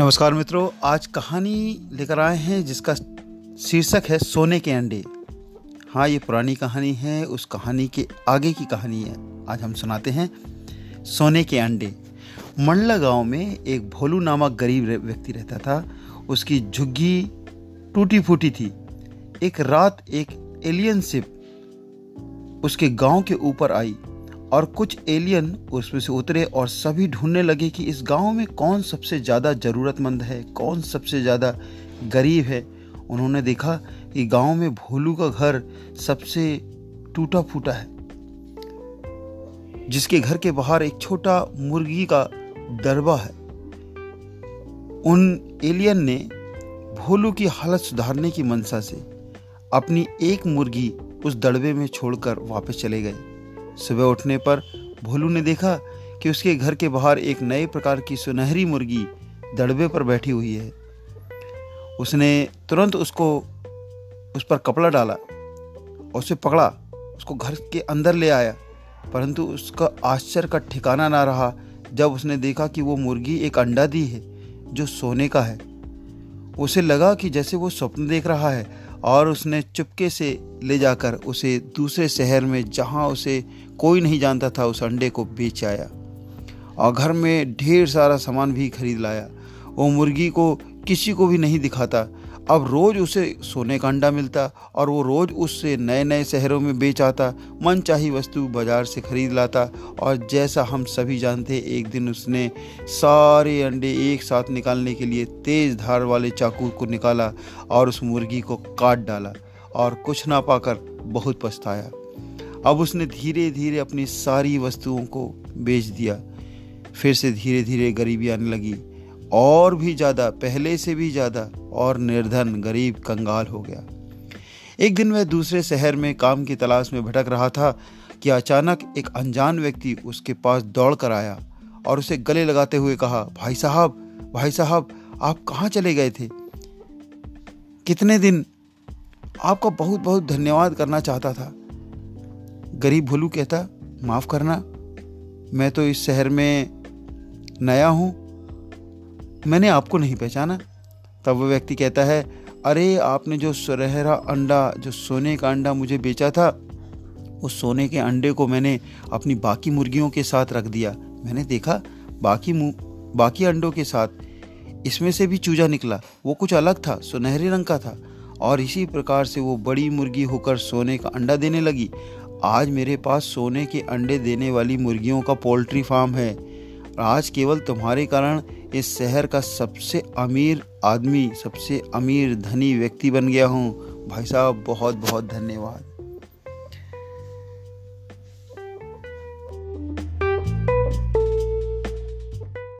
नमस्कार मित्रों, आज कहानी लेकर आए हैं जिसका शीर्षक है सोने के अंडे। हाँ ये पुरानी कहानी है, उस कहानी के आगे की कहानी है। आज हम सुनाते हैं सोने के अंडे। मंडला गाँव में एक भोलू नामक गरीब व्यक्ति रहता था। उसकी झुग्गी टूटी फूटी थी। एक रात एक एलियन शिप उसके गाँव के ऊपर आई। और कुछ एलियन उसमें से उतरे और सभी ढूँढने लगे कि इस गाँव में कौन सबसे ज़्यादा ज़रूरतमंद है, कौन सबसे ज़्यादा गरीब है। उन्होंने देखा कि गाँव में भोलू का घर सबसे टूटा फूटा है, जिसके घर के बाहर एक छोटा मुर्गी का दरबा है। उन एलियन ने भोलू की हालत सुधारने की मंशा से अपनी एक मुर्गी उस दड़बे में छोड़कर वापस चले गए। सुबह उठने पर भोलू ने देखा कि उसके घर के बाहर एक नए प्रकार की सुनहरी मुर्गी दड़बे पर बैठी हुई है। उसने तुरंत उसको, उस पर कपड़ा डाला और उसे पकड़ा, उसको घर के अंदर ले आया। परंतु उसका आश्चर्य का ठिकाना ना रहा जब उसने देखा कि वो मुर्गी एक अंडा दी है जो सोने का है। उसे लगा कि जैसे वो स्वप्न देख रहा है और उसने चुपके से ले जाकर उसे दूसरे शहर में जहाँ उसे कोई नहीं जानता था, उस अंडे को बेच आया और घर में ढेर सारा सामान भी खरीद लाया। वो मुर्गी को किसी को भी नहीं दिखाता। अब रोज़ उसे सोने का अंडा मिलता और वो रोज़ उससे नए नए शहरों में बेच आता मन चाही वस्तु बाज़ार से खरीद लाता और जैसा हम सभी जानते हैं, एक दिन उसने सारे अंडे एक साथ निकालने के लिए तेज़ धार वाले चाकू को निकाला और उस मुर्गी को काट डाला और कुछ ना पाकर बहुत पछताया। अब उसने धीरे धीरे अपनी सारी वस्तुओं को बेच दिया। फिर से धीरे धीरे गरीबी आने लगी। और भी ज़्यादा, पहले से भी ज़्यादा, और निर्धन, गरीब, कंगाल हो गया। एक दिन वह दूसरे शहर में काम की तलाश में भटक रहा था कि अचानक एक अनजान व्यक्ति उसके पास दौड़ कर आया और उसे गले लगाते हुए कहा, भाई साहब भाई साहब, आप कहाँ चले गए थे? कितने दिन आपका बहुत बहुत धन्यवाद करना चाहता था। गरीब भोलू कहता, माफ़ करना, मैं तो इस शहर में नया हूँ मैंने आपको नहीं पहचाना। तब वह व्यक्ति कहता है, अरे, आपने जो सुनहरा अंडा, जो सोने का अंडा मुझे बेचा था, उस सोने के अंडे को मैंने अपनी बाकी मुर्गियों के साथ रख दिया। मैंने देखा, बाकी बाकी अंडों के साथ, इसमें से भी चूजा निकला। वो कुछ अलग था, सुनहरे रंग का था, और इसी प्रकार से वो बड़ी मुर्गी होकर सोने का अंडा देने लगी। आज मेरे पास सोने के अंडे देने वाली मुर्गियों का पोल्ट्री फार्म है। आज केवल तुम्हारे कारण इस शहर का सबसे अमीर आदमी, सबसे अमीर धनी व्यक्ति बन गया हूँ। भाई साहब बहुत बहुत धन्यवाद।